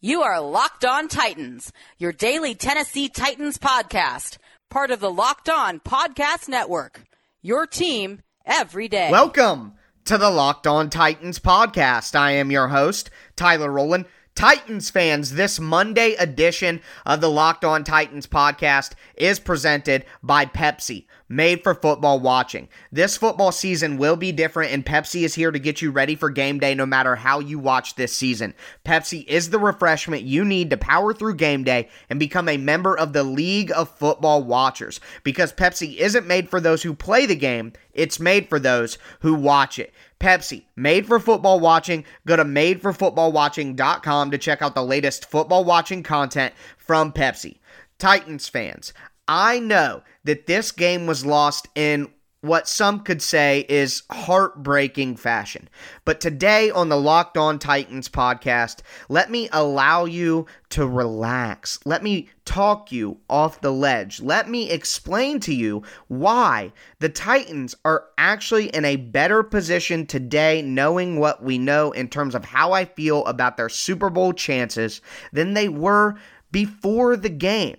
You are Locked On Titans, your daily Tennessee Titans podcast, part of the Locked On Podcast Network. Your team every day. Welcome to the Locked On Titans podcast. I am your host, Tyler Rowland. Titans fans, this Monday edition of the Locked On Titans podcast is presented by Pepsi, made for football watching. This football season will be different, and Pepsi is here to get you ready for game day no matter how you watch this season. Pepsi is the refreshment you need to power through game day and become a member of the League of Football Watchers because Pepsi isn't made for those who play the game, it's made for those who watch it. Pepsi, made for football watching. Go to madeforfootballwatching.com to check out the latest football watching content from Pepsi. Titans fans, I know that this game was lost in what some could say is heartbreaking fashion. But today on the Locked On Titans podcast, let me allow you to relax. Let me talk you off the ledge. Let me explain to you why the Titans are actually in a better position today, knowing what we know in terms of how I feel about their Super Bowl chances than they were before the game.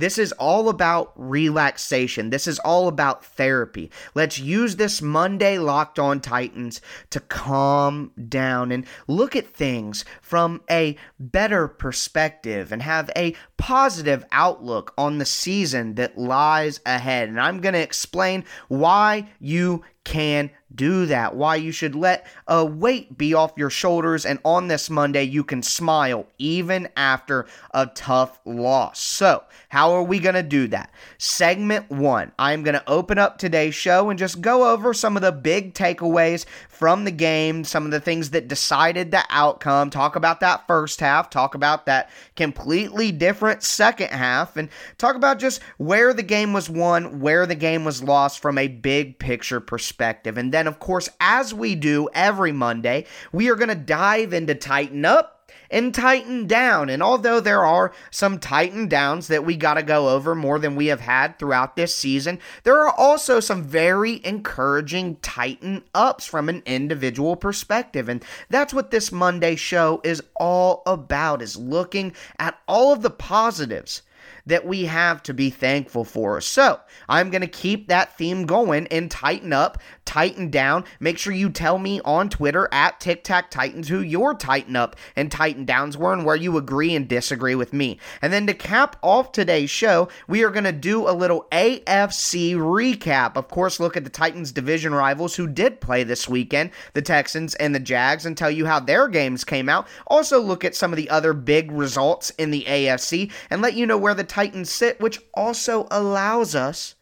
This is all about relaxation. This is all about therapy. Let's use this Monday Locked On Titans to calm down and look at things from a better perspective and have a positive outlook on the season that lies ahead. And I'm going to explain why you can do that. Why you should let a weight be off your shoulders, and on this Monday, you can smile even after a tough loss. So, how are we going to do that? Segment one I'm going to open up today's show and just go over some of the big takeaways from the game, some of the things that decided the outcome, talk about that first half, talk about that completely different second half, and talk about just where the game was won, where the game was lost from a big picture perspective. And then, of course, as we do every Monday, we are going to dive into Tighten Up and tighten down. And although there are some tighten downs that we got to go over more than we have had throughout this season, there are also some very encouraging tighten ups from an individual perspective. And that's what this Monday show is all about is looking at all of the positives that we have to be thankful for. So, I'm going to keep that theme going and tighten up, tighten down. Make sure you tell me on Twitter at Tic Tac Titans who your tighten up and tighten downs were and where you agree and disagree with me. And then to cap off today's show, we are going to do a little AFC recap. Of course, look at the Titans division rivals who did play this weekend, the Texans and the Jags, and tell you how their games came out. Also, look at some of the other big results in the AFC and let you know where the Titans sit, which also allows us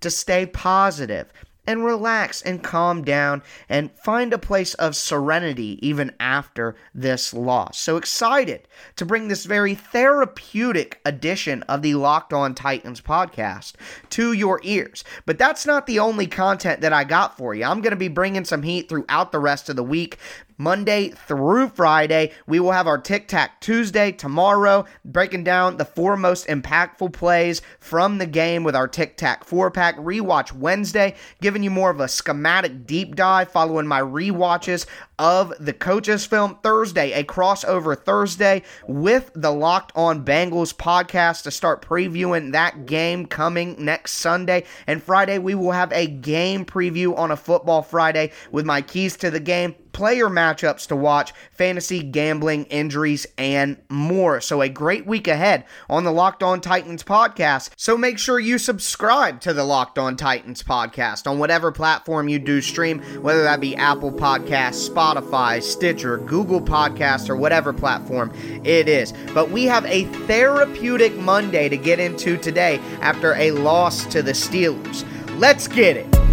to stay positive and relax and calm down and find a place of serenity even after this loss. So excited to bring this very therapeutic edition of the Locked On Titans podcast to your ears. But that's not the only content that I got for you. I'm going to be bringing some heat throughout the rest of the week. Monday through Friday. We will have our Tic Tac Tuesday tomorrow, breaking down the four most impactful plays from the game with our Tic Tac four pack. Rewatch Wednesday, giving you more of a schematic deep dive following my rewatches of the coaches film Thursday, a crossover Thursday with the Locked On Bengals podcast to start previewing that game coming next Sunday. And Friday, we will have a game preview on a football Friday with my keys to the game player matchups to watch, fantasy gambling, injuries, and more. So, a great week ahead on the Locked On Titans podcast. So, make sure you subscribe to the Locked On Titans podcast on whatever platform you do stream, whether that be Apple Podcasts, Spotify, Stitcher, Google Podcasts, or whatever platform it is. But we have a therapeutic Monday to get into today after a loss to the Steelers. Let's get it.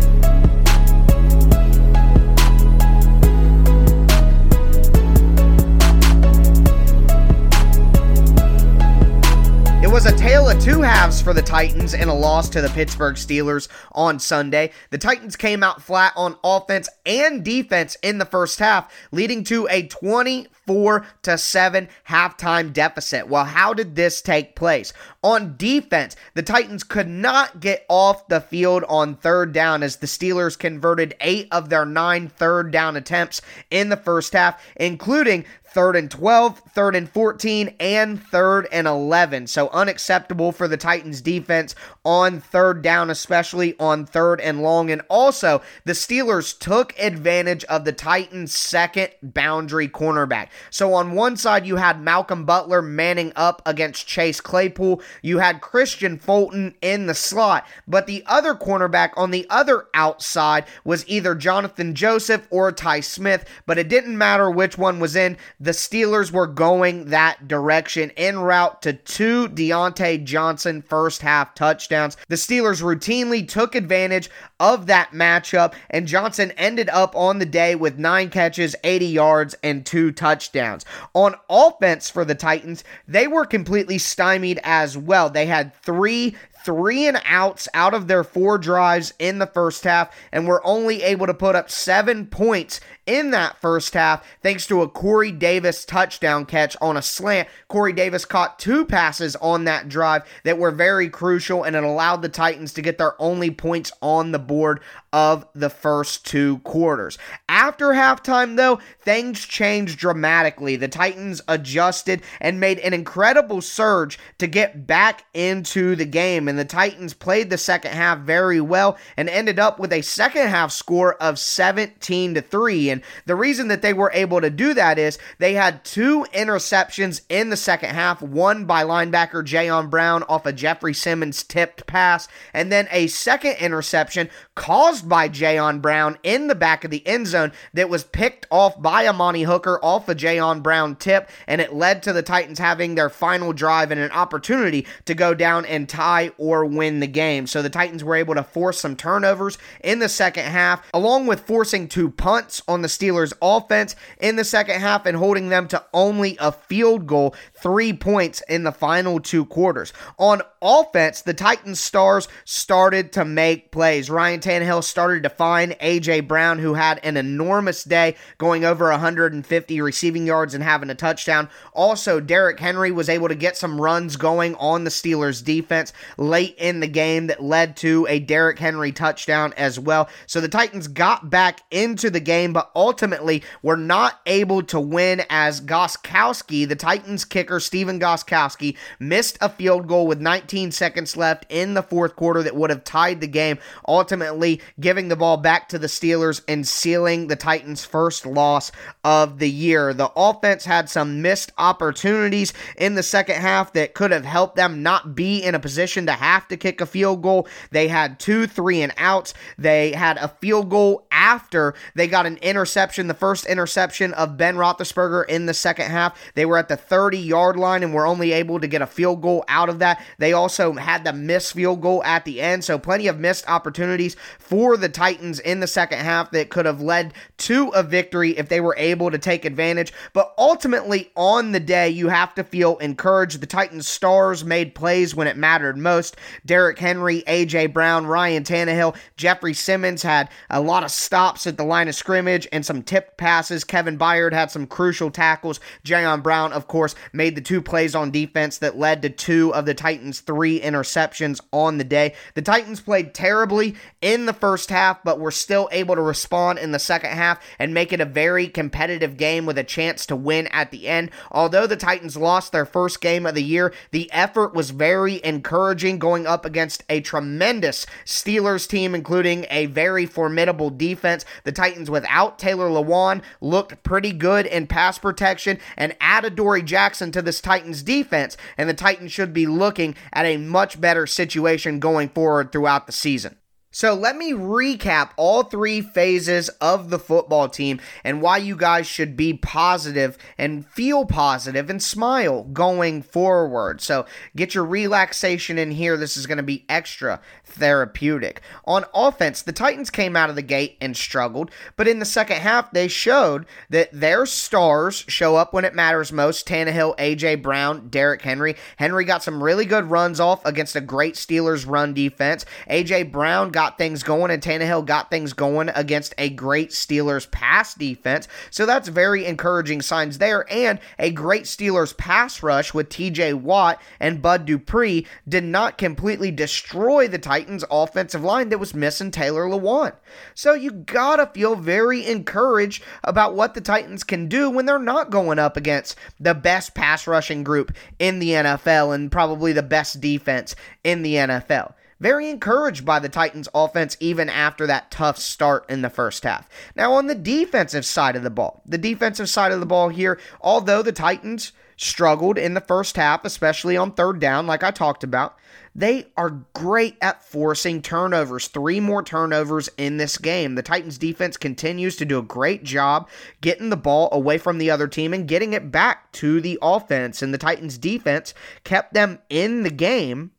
Was a tale of two halves for the Titans in a loss to the Pittsburgh Steelers on Sunday. The Titans came out flat on offense and defense in the first half, leading to a 24 four to seven halftime deficit. Well, how did this take place? On defense, the Titans could not get off the field on third down as the Steelers converted eight of their nine third down attempts in the first half, including third and 12, third and 14, and third and 11. So unacceptable for the Titans defense on third down, especially on third and long. And also, the Steelers took advantage of the Titans' second boundary cornerback. So on one side, you had Malcolm Butler manning up against Chase Claypool. You had Kristian Fulton in the slot. But the other cornerback on the other outside was either Jonathan Joseph or Tye Smith, but it didn't matter which one was in the Steelers were going that direction en route to two Diontae Johnson first half touchdowns. The Steelers routinely took advantage of that matchup, and Johnson ended up on the day with nine catches, 80 yards, and two touchdowns. On offense for the Titans, they were completely stymied as well. They had three three and outs out of their four drives in the first half and were only able to put up seven points in that first half thanks to a Corey Davis touchdown catch on a slant. Corey Davis caught two passes on that drive that were very crucial and it allowed the Titans to get their only points on the board of the first two quarters. After halftime, though, things changed dramatically. The Titans adjusted and made an incredible surge to get back into the game. And the Titans played the second half very well and ended up with a second half score of 17 to 3. And the reason that they were able to do that is they had two interceptions in the second half, one by linebacker Jayon Brown off a Jeffrey Simmons tipped pass, and then a second interception caused by Jayon Brown in the back of the end zone that was picked off by Amani Hooker off a Jayon Brown tip, and it led to the Titans having their final drive and an opportunity to go down and tie or win the game. So the Titans were able to force some turnovers in the second half, along with forcing two punts on the Steelers' offense in the second half and holding them to only a field goal, three points in the final two quarters. On offense, the Titans stars started to make plays. Ryan Tannehill started to find A.J. Brown, who had an enormous day, going over 150 receiving yards and having a touchdown. Also, Derrick Henry was able to get some runs going on the Steelers' defense in the game that led to a Derrick Henry touchdown as well. So the Titans got back into the game, but ultimately were not able to win as Gostkowski, the Titans kicker, Stephen Gostkowski, missed a field goal with 19 seconds left in the fourth quarter that would have tied the game, ultimately giving the ball back to the Steelers and sealing the Titans' first loss of the year. The offense had some missed opportunities in the second half that could have helped them not be in a position to have to kick a field goal. They had two three and outs. They had a field goal after they got an interception, the first interception of Ben Roethlisberger in the second half. They were at the 30 yard line and were only able to get a field goal out of that. They also had the missed field goal at the end, so plenty of missed opportunities for the Titans in the second half that could have led to a victory if they were able to take advantage. But ultimately, on the day, you have to feel encouraged. The Titans' stars made plays when it mattered most. Derrick Henry, A.J. Brown, Ryan Tannehill, Jeffrey Simmons had a lot of stops at the line of scrimmage and some tipped passes. Kevin Byard had some crucial tackles. Jayon Brown, of course, made the two plays on defense that led to two of the Titans' three interceptions on the day. The Titans played terribly in the first first half, but were still able to respond in the second half and make it a very competitive game with a chance to win at the end. Although the Titans lost their first game of the year, the effort was very encouraging going up against a tremendous Steelers team, including a very formidable defense. The Titans, without Taylor Lewan, looked pretty good in pass protection and added Dory Jackson to this Titans defense, and the Titans should be looking at a much better situation going forward throughout the season. So let me recap all three phases of the football team and why you guys should be positive and feel positive and smile going forward. So get your relaxation in here. This is going to be extra therapeutic. On offense, the Titans came out of the gate and struggled, but in the second half, they showed that their stars show up when it matters most. Tannehill, A.J. Brown, Derrick Henry. Henry got some really good runs off against a great Steelers run defense. A.J. Brown got got things going, and Tannehill got things going against a great Steelers pass defense. So that's very encouraging signs there. And a great Steelers pass rush with TJ Watt and Bud Dupree did not completely destroy the Titans' offensive line that was missing Taylor Lewan. So you gotta feel very encouraged about what the Titans can do when they're not going up against the best pass rushing group in the NFL and probably the best defense in the NFL. Very encouraged by the Titans offense even after that tough start in the first half. Now, on the defensive side of the ball, the defensive side of the ball here, although the Titans struggled in the first half, especially on third down, like I talked about, they are great at forcing turnovers. Three more turnovers in this game. The Titans defense continues to do a great job getting the ball away from the other team and getting it back to the offense. And the Titans defense kept them in the game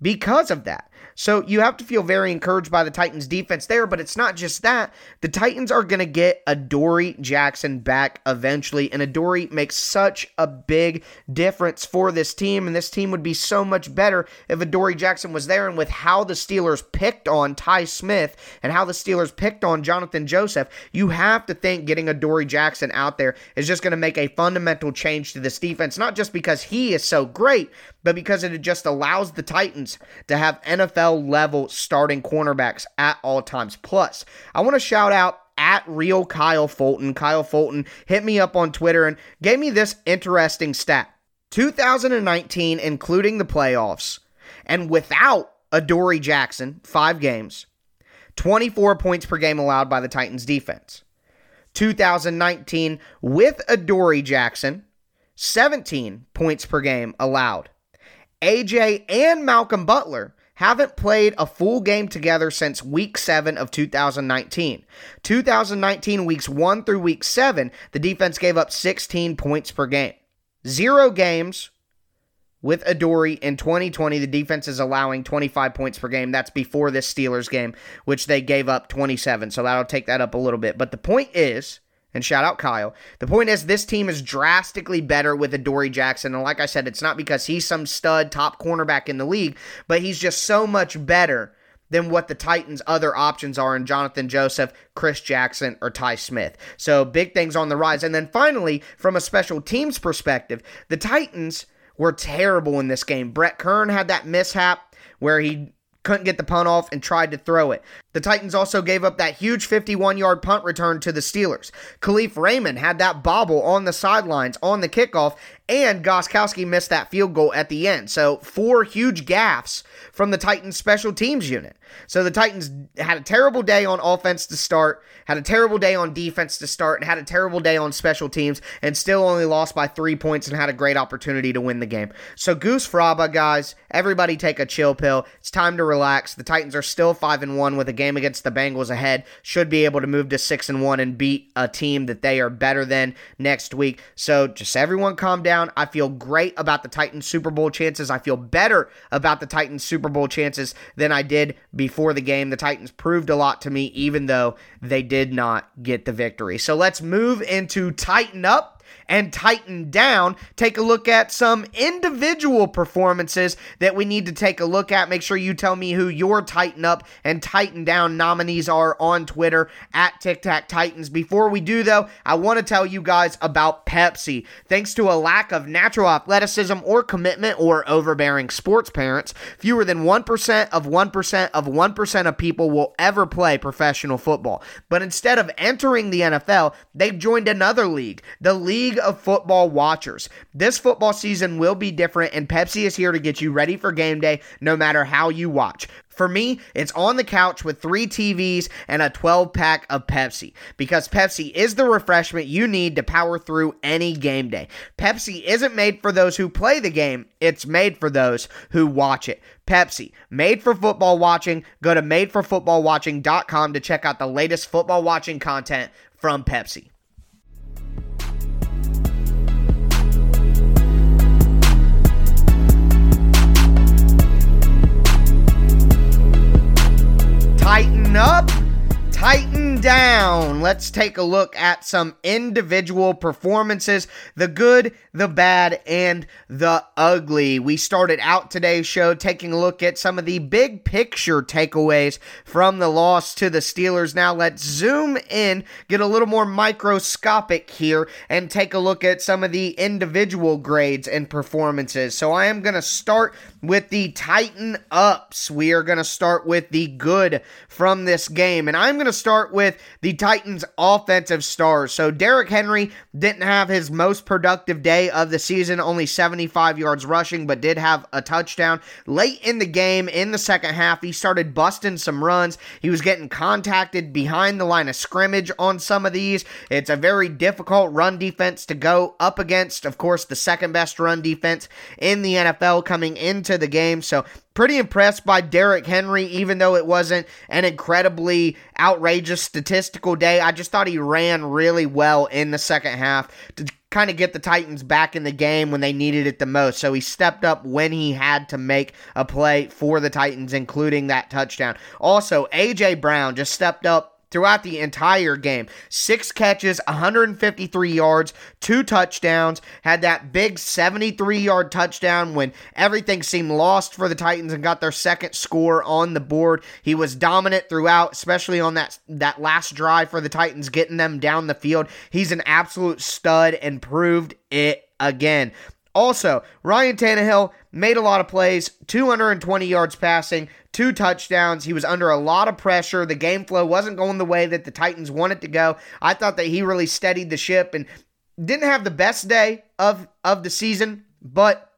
because of that. So you have to feel very encouraged by the Titans defense there, but it's not just that. The Titans are going to get Adoree Jackson back eventually, and Adoree makes such a big difference for this team, and this team would be so much better if Adoree Jackson was there. And with how the Steelers picked on Tye Smith and how the Steelers picked on Jonathan Joseph, you have to think getting Adoree Jackson out there is just going to make a fundamental change to this defense, not just because he is so great, but because it just allows the Titans to have NFL NFL level starting cornerbacks at all times. Plus, I want to shout out at real Kyle Fulton. Kyle Fulton hit me up on Twitter and gave me this interesting stat. 2019, including the playoffs, and without Adoree Jackson, five games, 24 points per game allowed by the Titans defense. 2019, with Adoree Jackson, 17 points per game allowed. AJ and Malcolm Butler haven't played a full game together since week 7 of 2019. 2019 weeks 1 through week 7, the defense gave up 16 points per game. Zero games with Adoree in 2020. The defense is allowing 25 points per game. That's before this Steelers game, which they gave up 27. So that'll take that up a little bit. But the point is, and shout out Kyle. The point is, this team is drastically better with Adoree Jackson. And like I said, it's not because he's some stud top cornerback in the league, but he's just so much better than what the Titans' other options are in Jonathan Joseph, Chris Jackson, or Tye Smith. So big things on the rise. And then finally, from a special teams perspective, the Titans were terrible in this game. Brett Kern had that mishap where he couldn't get the punt off and tried to throw it. The Titans also gave up that huge 51 yard punt return to the Steelers. Kalif Raymond had that bobble on the sidelines on the kickoff, and Gostkowski missed that field goal at the end. So, four huge gaffes from the Titans special teams unit. So, the Titans had a terrible day on offense to start, had a terrible day on defense to start, and had a terrible day on special teams, and still only lost by three points and had a great opportunity to win the game. So, Goose Fraba, guys, everybody take a chill pill. It's time to relax. The Titans are still 5 and 1 with a game against the Bengals ahead. Should be able to move to 6 and 1 and beat a team that they are better than next week. So, just everyone calm down down. I feel great about the Titans Super Bowl chances. I feel better about the Titans Super Bowl chances than I did before the game. The Titans proved a lot to me, even though they did not get the victory. So let's move into Tighten Up and tighten down, take a look at some individual performances that we need to take a look at. Make sure you tell me who your tighten up and tighten down nominees are on Twitter at Tic Tac Titans. Before we do, though, I want to tell you guys about Pepsi. Thanks to a lack of natural athleticism or commitment or overbearing sports parents, fewer than 1% of 1% of 1% of people will ever play professional football. But instead of entering the NFL, they've joined another league, the League League of Football Watchers. This football season will be different, and Pepsi is here to get you ready for game day no matter how you watch. For me, it's on the couch with three TVs and a 12 pack of Pepsi because Pepsi is the refreshment you need to power through any game day. Pepsi isn't made for those who play the game, it's made for those who watch it. Pepsi, made for football watching. Go to madeforfootballwatching.com to check out the latest football watching content from Pepsi. Tighten up, tighten down, let's take a look at some individual performances the good, the bad, and the ugly. We started out today's show taking a look at some of the big picture takeaways from the loss to the Steelers. Now let's zoom in, get a little more microscopic here, and take a look at some of the individual grades and performances. So I am going to start with the Titan ups. We are going to start with the good from this game, and I'm going to start with the Titans' offensive stars. So Derrick Henry didn't have his most productive day of the season, only 75 yards rushing, but did have a touchdown. Late in the game, in the second half, he started busting some runs. He was getting contacted behind the line of scrimmage on some of these. It's a very difficult run defense to go up against. Of course, the second best run defense in the NFL coming into the game. So pretty impressed by Derrick Henry, even though it wasn't an incredibly outrageous statistical day. I just thought he ran really well in the second half to kind of get the Titans back in the game when they needed it the most. So he stepped up when he had to make a play for the Titans, including that touchdown. Also, A.J. Brown just stepped up throughout the entire game. Six catches, 153 yards, two touchdowns, had that big 73 yard touchdown when everything seemed lost for the Titans and got their second score on the board. He was dominant throughout, especially on that, that last drive for the Titans, getting them down the field. He's an absolute stud and proved it again. Also, Ryan Tannehill made a lot of plays, 220 yards passing, two touchdowns. He was under a lot of pressure. The game flow wasn't going the way that the Titans wanted to go. I thought that he really steadied the ship and didn't have the best day of of the season, but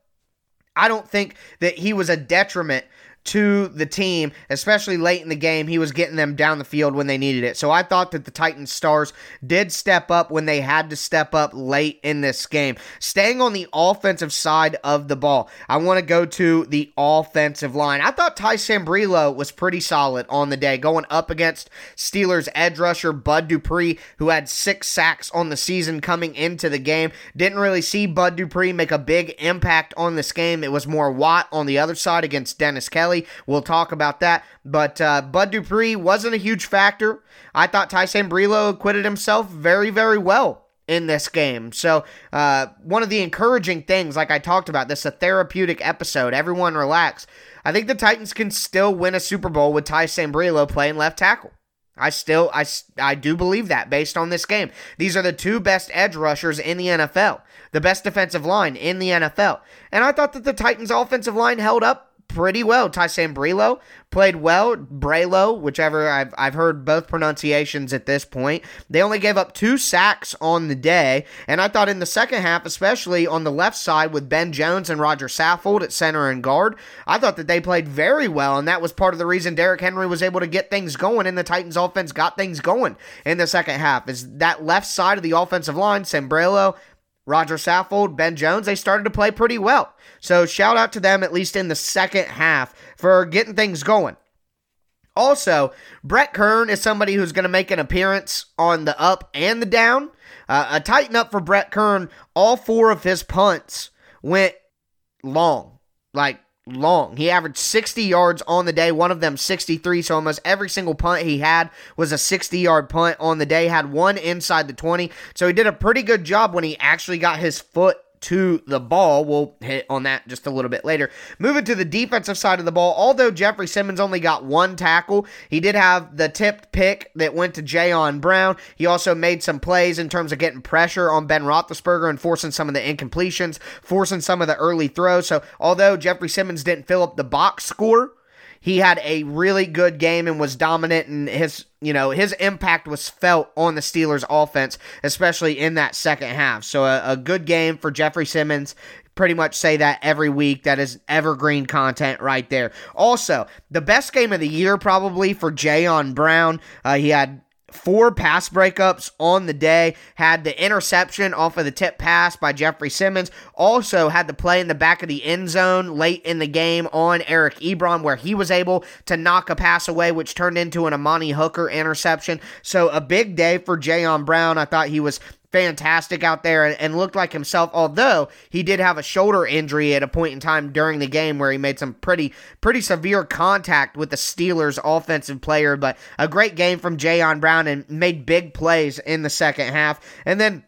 I don't think that he was a detriment to the team, especially late in the game. He was getting them down the field when they needed it. So I thought that the Titans stars did step up when they had to step up late in this game. Staying on the offensive side of the ball, I want to go to the offensive line. I thought Ty Sambrailo was pretty solid on the day, going up against Steelers edge rusher Bud Dupree, who had six sacks on the season coming into the game. Didn't really see Bud Dupree make a big impact on this game. It was more Watt on the other side against Dennis Kelly. We'll talk about that. But uh, Bud Dupree wasn't a huge factor. I thought Ty Sambrailo acquitted himself very, very well in this game. So, uh, one of the encouraging things, like I talked about, this a therapeutic episode. Everyone relax. I think the Titans can still win a Super Bowl with Ty Sambrailo playing left tackle. I still, I, I do believe that based on this game. These are the two best edge rushers in the NFL, the best defensive line in the NFL. And I thought that the Titans' offensive line held up pretty well. Ty Sambrailo played well. Braylo, whichever I've I've heard both pronunciations at this point. They only gave up two sacks on the day, and I thought in the second half, especially on the left side with Ben Jones and Roger Saffold at center and guard, I thought that they played very well, and that was part of the reason Derrick Henry was able to get things going, and the Titans offense got things going in the second half. Is that left side of the offensive line, Sambrailo, Roger Saffold, Ben Jones, they started to play pretty well. So shout out to them, at least in the second half, for getting things going. Also, Brett Kern is somebody who's going to make an appearance on the up and the down. Uh, a tighten up for Brett Kern. All four of his punts went long. Like, long. He averaged 60 yards on the day, one of them 63. So almost every single punt he had was a 60 yard punt on the day, had one inside the 20. So he did a pretty good job when he actually got his foot to the ball. We'll hit on that just a little bit later. Moving to the defensive side of the ball, although Jeffrey Simmons only got one tackle, he did have the tipped pick that went to Jayon Brown. He also made some plays in terms of getting pressure on Ben Roethlisberger and forcing some of the incompletions, forcing some of the early throws. So although Jeffrey Simmons didn't fill up the box score, he had a really good game and was dominant and his you know his impact was felt on the Steelers offense especially in that second half. So a, a good game for Jeffrey Simmons. Pretty much say that every week. That is evergreen content right there. Also the best game of the year probably for Jayon Brown. Uh, he had four pass breakups on the day, had the interception off of the tip pass by Jeffrey Simmons, also had the play in the back of the end zone late in the game on Eric Ebron where he was able to knock a pass away, which turned into an Amani Hooker interception. So a big day for Jayon Brown. I thought he was fantastic out there and, and, looked like himself although he did have a shoulder injury at a point in time during the game where he made some pretty pretty severe contact with the Steelers offensive player. But a great game from Jayon Brown and made big plays in the second half. And then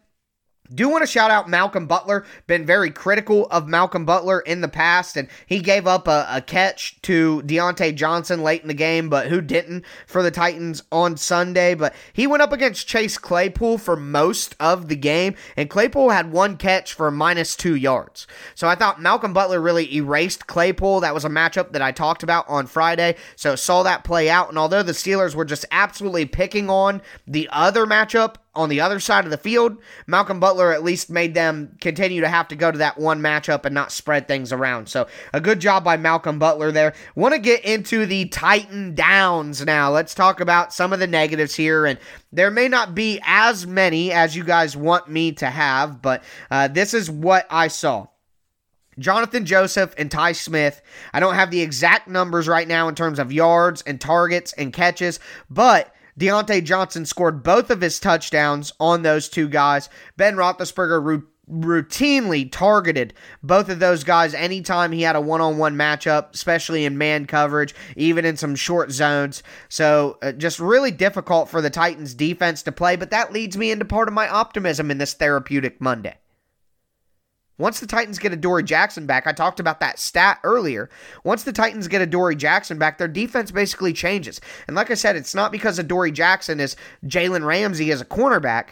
do want to shout out Malcolm Butler. Been very critical of Malcolm Butler in the past, and he gave up a, a, catch to Diontae Johnson late in the game, but who didn't for the Titans on Sunday? But he went up against Chase Claypool for most of the game, and Claypool had one catch for minus two yards. So I thought Malcolm Butler really erased Claypool. That was a matchup that I talked about on Friday, so saw that play out. And although the Steelers were just absolutely picking on the other matchup, on the other side of the field, Malcolm Butler at least made them continue to have to go to that one matchup and not spread things around. So, a good job by Malcolm Butler there. Want to get into the Titan downs now. Let's talk about some of the negatives here. And there may not be as many as you guys want me to have, but uh, this is what I saw. Jonathan Joseph and Tye Smith. I don't have the exact numbers right now in terms of yards and targets and catches, but Diontae Johnson scored both of his touchdowns on those two guys. Ben Roethlisberger routinely targeted both of those guys anytime he had a one-on-one matchup, especially in man coverage, even in some short zones. So uh, just really difficult for the Titans defense to play, but that leads me into part of my optimism in this therapeutic Monday. Once the Titans get Adoree Jackson back, I talked about that stat earlier. Once the Titans get Adoree Jackson back, their defense basically changes. And like I said, it's not because Adoree Jackson is Jalen Ramsey as a cornerback.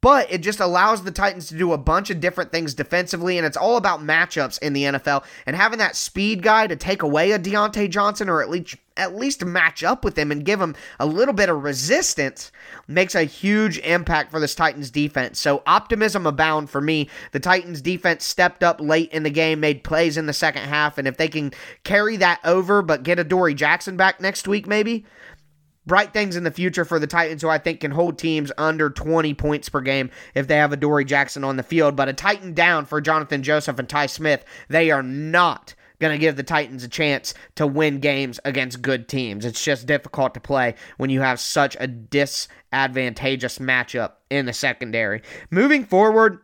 But it just allows the Titans to do a bunch of different things defensively, and it's all about matchups in the NFL. And having that speed guy to take away a Diontae Johnson or at least at least match up with him and give him a little bit of resistance makes a huge impact for this Titans defense. So optimism abound for me. The Titans defense stepped up late in the game, made plays in the second half, and if they can carry that over but get Adoree Jackson back next week maybe, bright things in the future for the Titans, who I think can hold teams under 20 points per game if they have Adoree Jackson on the field. But a Titan down for Jonathan Joseph and Tye Smith. They are not going to give the Titans a chance to win games against good teams. It's just difficult to play when you have such a disadvantageous matchup in the secondary. Moving forward,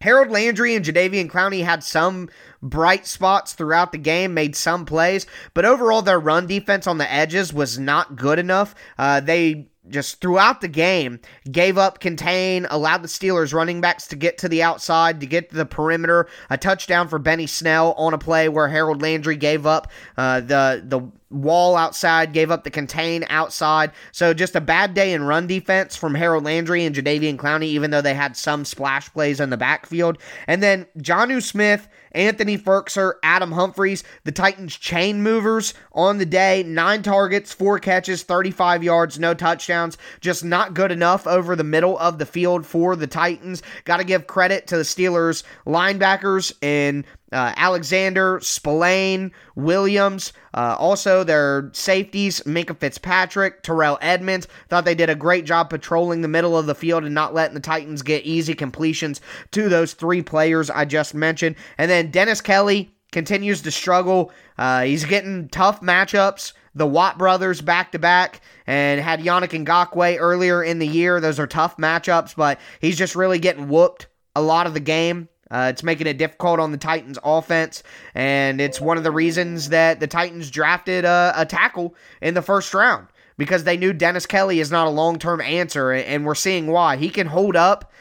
Harold Landry and Jadeveon Clowney had some bright spots throughout the game, made some plays, but overall their run defense on the edges was not good enough. Uh, they just throughout the game gave up contain, allowed the Steelers running backs to get to the outside, to get to the perimeter. A touchdown for Benny Snell on a play where Harold Landry gave up uh, the the wall outside, gave up the contain outside. So just a bad day in run defense from Harold Landry and Jadeveon Clowney, even though they had some splash plays in the backfield. And then Jonnu Smith, Anthony Firkser, Adam Humphries, the Titans chain movers on the day. Nine targets, four catches, 35 yards, no touchdowns. Just not good enough over the middle of the field for the Titans. Got to give credit to the Steelers linebackers and uh, Alexander, Spillane, Williams, uh, also their safeties, Minkah Fitzpatrick, Terrell Edmunds. Thought they did a great job patrolling the middle of the field and not letting the Titans get easy completions to those three players I just mentioned. And then Dennis Kelly continues to struggle. Uh, he's getting tough matchups. The Watt brothers back to back and had Yannick Ngakoue earlier in the year. Those are tough matchups, but he's just really getting whooped a lot of the game. Uh, it's making it difficult on the Titans' offense, and it's one of the reasons that the Titans drafted a, a tackle in the first round because they knew Dennis Kelly is not a long term answer, and we're seeing why. He can hold up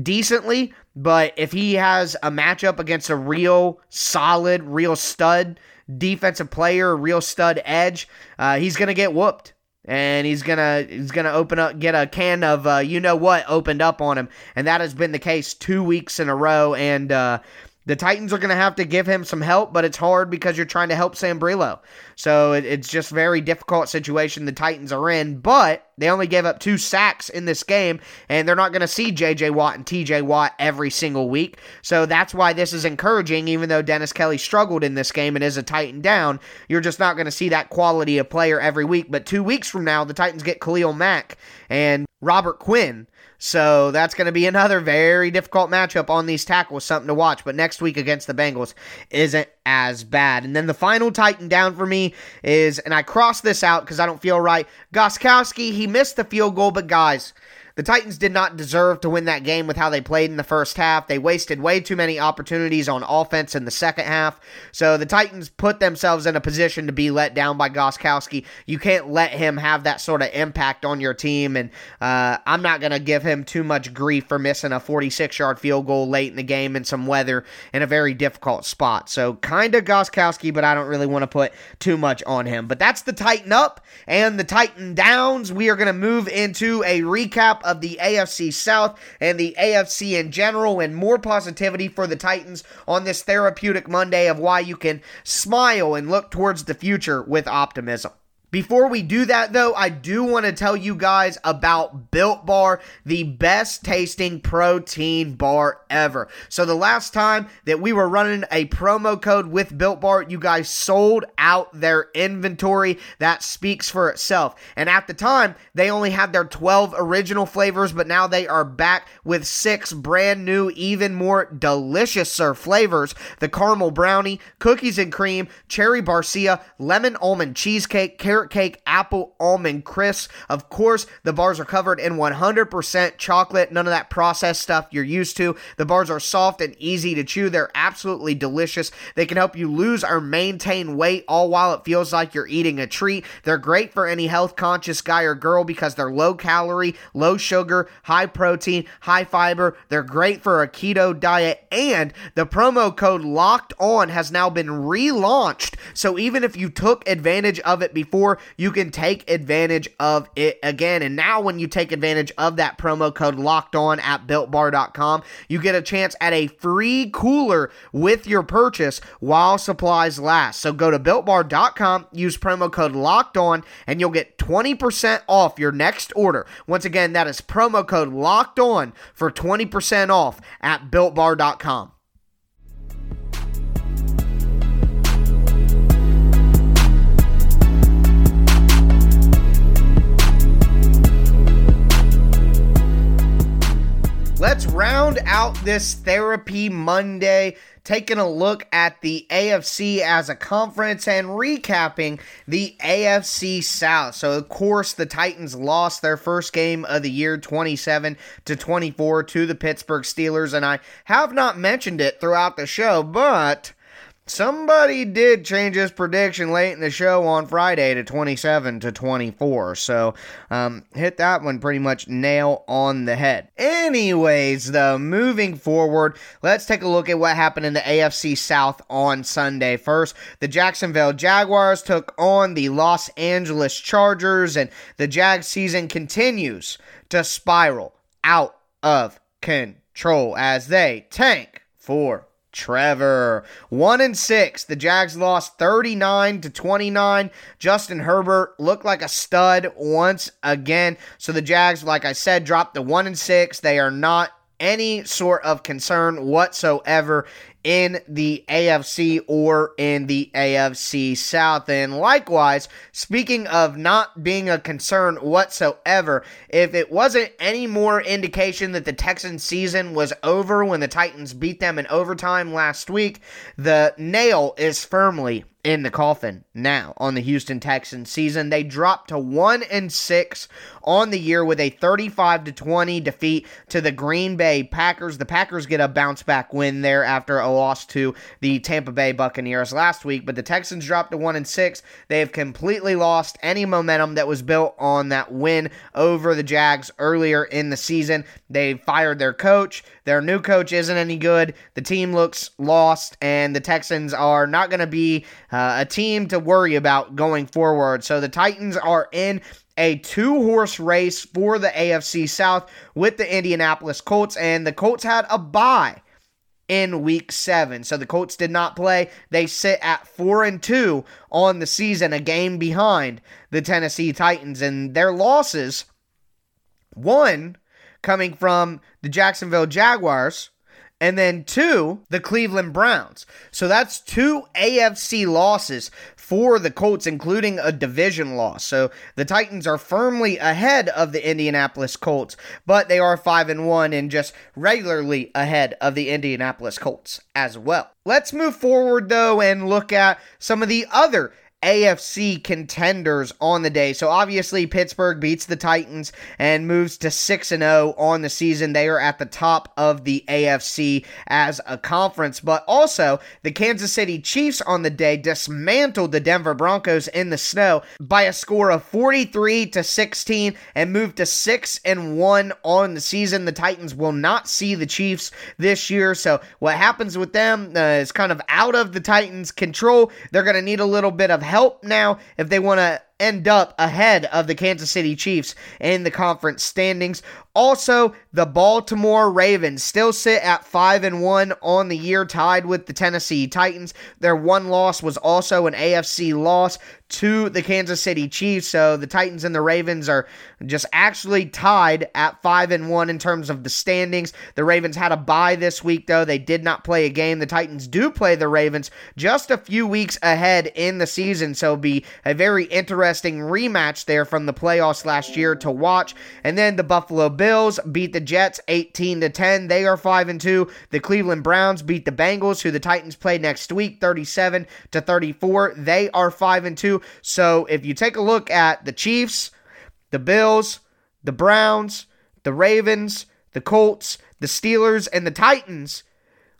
decently, but if he has a matchup against a real solid, real stud defensive player, real stud edge, uh, he's going to get whooped and he's gonna he's gonna open up get a can of uh, you know what opened up on him, and that has been the case two weeks in a row. And uh, the Titans are to have to give him some help, but it's hard because you're trying to help Sambrailo. So it, it's just very difficult situation the Titans are in. But they only gave up two sacks in this game, and they're not going to see J.J. Watt and T.J. Watt every single week. So that's why this is encouraging. Even though Dennis Kelly struggled in this game and is a Titan down, you're just not going to see that quality of player every week. But two weeks from now, the Titans get Khalil Mack and Robert Quinn. So that's going to be another very difficult matchup on these tackles, something to watch. But next week against the Bengals isn't as bad. And then the final Titan down for me is, and I cross this out because I don't feel right. Gostkowski, he missed the field goal, but guys, the Titans did not deserve to win that game with how they played in the first half. They wasted way too many opportunities on offense in the second half. So the Titans put themselves in a position to be let down by Gostkowski. You can't let him have that sort of impact on your team. And uh, I'm not going to give him too much grief for missing a 46 yard field goal late in the game in some weather in a very difficult spot. So kind of Gostkowski, but I don't really want to put too much on him. But that's the Titan up and the Titan downs. We are going to move into a recap of the AFC South and the AFC in general and more positivity for the Titans on this therapeutic Monday of why you can smile and look towards the future with optimism. Before we do that, though, I do want to tell you guys about Built Bar, the best tasting protein bar ever. So, the last time that we were running a promo code with Built Bar, you guys sold out their inventory. That speaks for itself. And at the time, they only had their 12 original flavors, but now they are back with six brand new, even more delicious flavors the caramel brownie, cookies and cream, cherry barcia, lemon almond cheesecake, carrot cake, apple, almond crisp. Of course, the bars are covered in 100% chocolate, none of that processed stuff you're used to. The bars are soft and easy to chew. They're absolutely delicious. They can help you lose or maintain weight all while it feels like you're eating a treat. They're great for any health conscious guy or girl because they're low calorie, low sugar, high protein, high fiber. They're great for a keto diet. And the promo code locked on has now been relaunched. So even if you took advantage of it before, you can take advantage of it again. And now, when you take advantage of that promo code locked on at builtbar.com, you get a chance at a free cooler with your purchase while supplies last. So go to builtbar.com, use promo code locked on, and you'll get 20% off your next order. Once again, that is promo code locked on for 20% off at builtbar.com. Let's round out this Therapy Monday, taking a look at the AFC as a conference and recapping the AFC South. So, of course, the Titans lost their first game of the year 27 to 24 to the Pittsburgh Steelers, and I have not mentioned it throughout the show, but Somebody did change his prediction late in the show on Friday to 27 to 24. So, um, hit that one pretty much nail on the head. Anyways, though, moving forward, let's take a look at what happened in the AFC South on Sunday. First, the Jacksonville Jaguars took on the Los Angeles Chargers, and the Jag season continues to spiral out of control as they tank for Trevor. 1 and 6. The Jags lost 39 to 29. Justin Herbert looked like a stud once again. So the Jags, like I said, dropped the 1 and 6. They are not any sort of concern whatsoever in the AFC or in the AFC South. And likewise, speaking of not being a concern whatsoever, if it wasn't any more indication that the Texans season was over when the Titans beat them in overtime last week, the nail is firmly in the coffin now on the Houston Texans season. They dropped to 1 and 6 on the year with a 35 to 20 defeat to the Green Bay Packers. The Packers get a bounce back win there after a loss to the Tampa Bay Buccaneers last week, but the Texans dropped to 1 and 6. They have completely lost any momentum that was built on that win over the Jags earlier in the season. They fired their coach. Their new coach isn't any good. The team looks lost and the Texans are not going to be uh, Uh, a team to worry about going forward. So the Titans are in a two horse race for the AFC South with the Indianapolis Colts, and the Colts had a bye in week seven. So the Colts did not play. They sit at four and two on the season, a game behind the Tennessee Titans, and their losses one coming from the Jacksonville Jaguars and then two, the Cleveland Browns. So that's two AFC losses for the Colts, including a division loss. So the Titans are firmly ahead of the Indianapolis Colts, but they are 5 and 1 and just regularly ahead of the Indianapolis Colts as well. Let's move forward though and look at some of the other AFC contenders on the day. So obviously Pittsburgh beats the Titans and moves to 6 and 0 on the season. They are at the top of the AFC as a conference, but also the Kansas City Chiefs on the day dismantled the Denver Broncos in the snow by a score of 43 to 16 and moved to 6 and 1 on the season. The Titans will not see the Chiefs this year, so what happens with them uh, is kind of out of the Titans' control. They're going to need a little bit of help now if they want to end up ahead of the Kansas City Chiefs in the conference standings. Also, the Baltimore Ravens still sit at 5 and 1 on the year tied with the Tennessee Titans. Their one loss was also an AFC loss to the Kansas City Chiefs. So the Titans and the Ravens are just actually tied at 5 and 1 in terms of the standings. The Ravens had a bye this week though. They did not play a game. The Titans do play the Ravens just a few weeks ahead in the season. So be a very interesting rematch there from the playoffs last year to watch. And then the Buffalo Bills Bills beat the Jets 18 to 10. They are 5 and 2. The Cleveland Browns beat the Bengals who the Titans play next week 37 to 34. They are 5 and 2. So if you take a look at the Chiefs, the Bills, the Browns, the Ravens, the Colts, the Steelers and the Titans,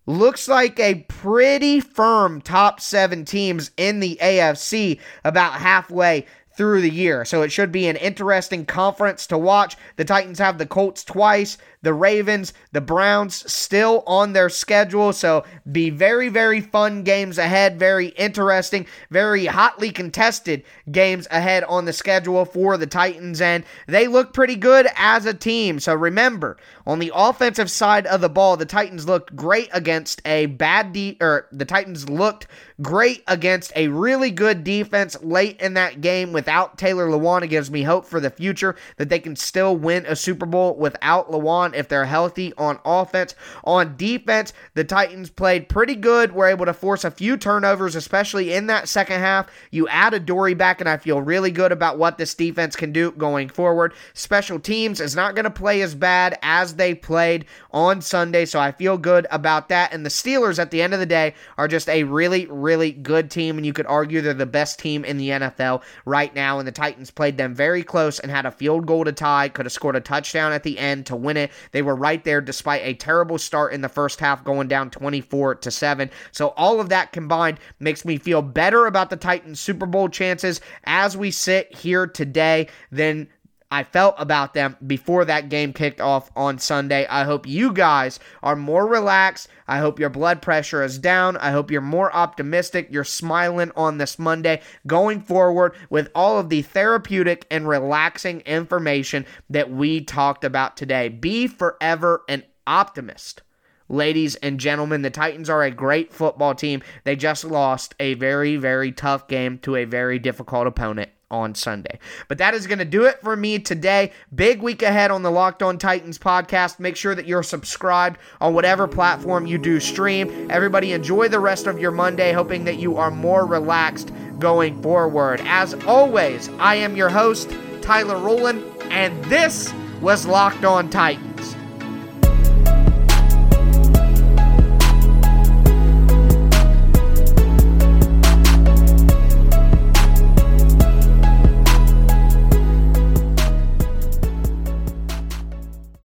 looks like a pretty firm top 7 teams in the AFC about halfway through the year. So it should be an interesting conference to watch. The Titans have the Colts twice, the Ravens, the Browns still on their schedule. So be very, very fun games ahead. Very interesting, very hotly contested games ahead on the schedule for the Titans. And they look pretty good as a team. So remember, on the offensive side of the ball, the Titans looked great against a bad de- or the Titans looked great against a really good defense late in that game without Taylor Lewan. It gives me hope for the future that they can still win a Super Bowl without Lewan if they're healthy on offense. On defense, the Titans played pretty good. Were able to force a few turnovers, especially in that second half. You add Adoree back, and I feel really good about what this defense can do going forward. Special teams is not going to play as bad as they played on Sunday, so I feel good about that. And the Steelers, at the end of the day, are just a really, really good team, and you could argue they're the best team in the NFL right now. And the Titans played them very close and had a field goal to tie, could have scored a touchdown at the end to win it. They were right there despite a terrible start in the first half, going down 24 to 7. So all of that combined makes me feel better about the Titans' Super Bowl chances as we sit here today than I felt about them before that game kicked off on Sunday. I hope you guys are more relaxed. I hope your blood pressure is down. I hope you're more optimistic. You're smiling on this Monday going forward with all of the therapeutic and relaxing information that we talked about today. Be forever an optimist. Ladies and gentlemen, the Titans are a great football team. They just lost a very, very tough game to a very difficult opponent on Sunday. But that is going to do it for me today. Big week ahead on the Locked On Titans podcast. Make sure that you're subscribed on whatever platform you do stream. Everybody enjoy the rest of your Monday, hoping that you are more relaxed going forward. As always, I am your host, Tyler Rowland, and this was Locked On Titans.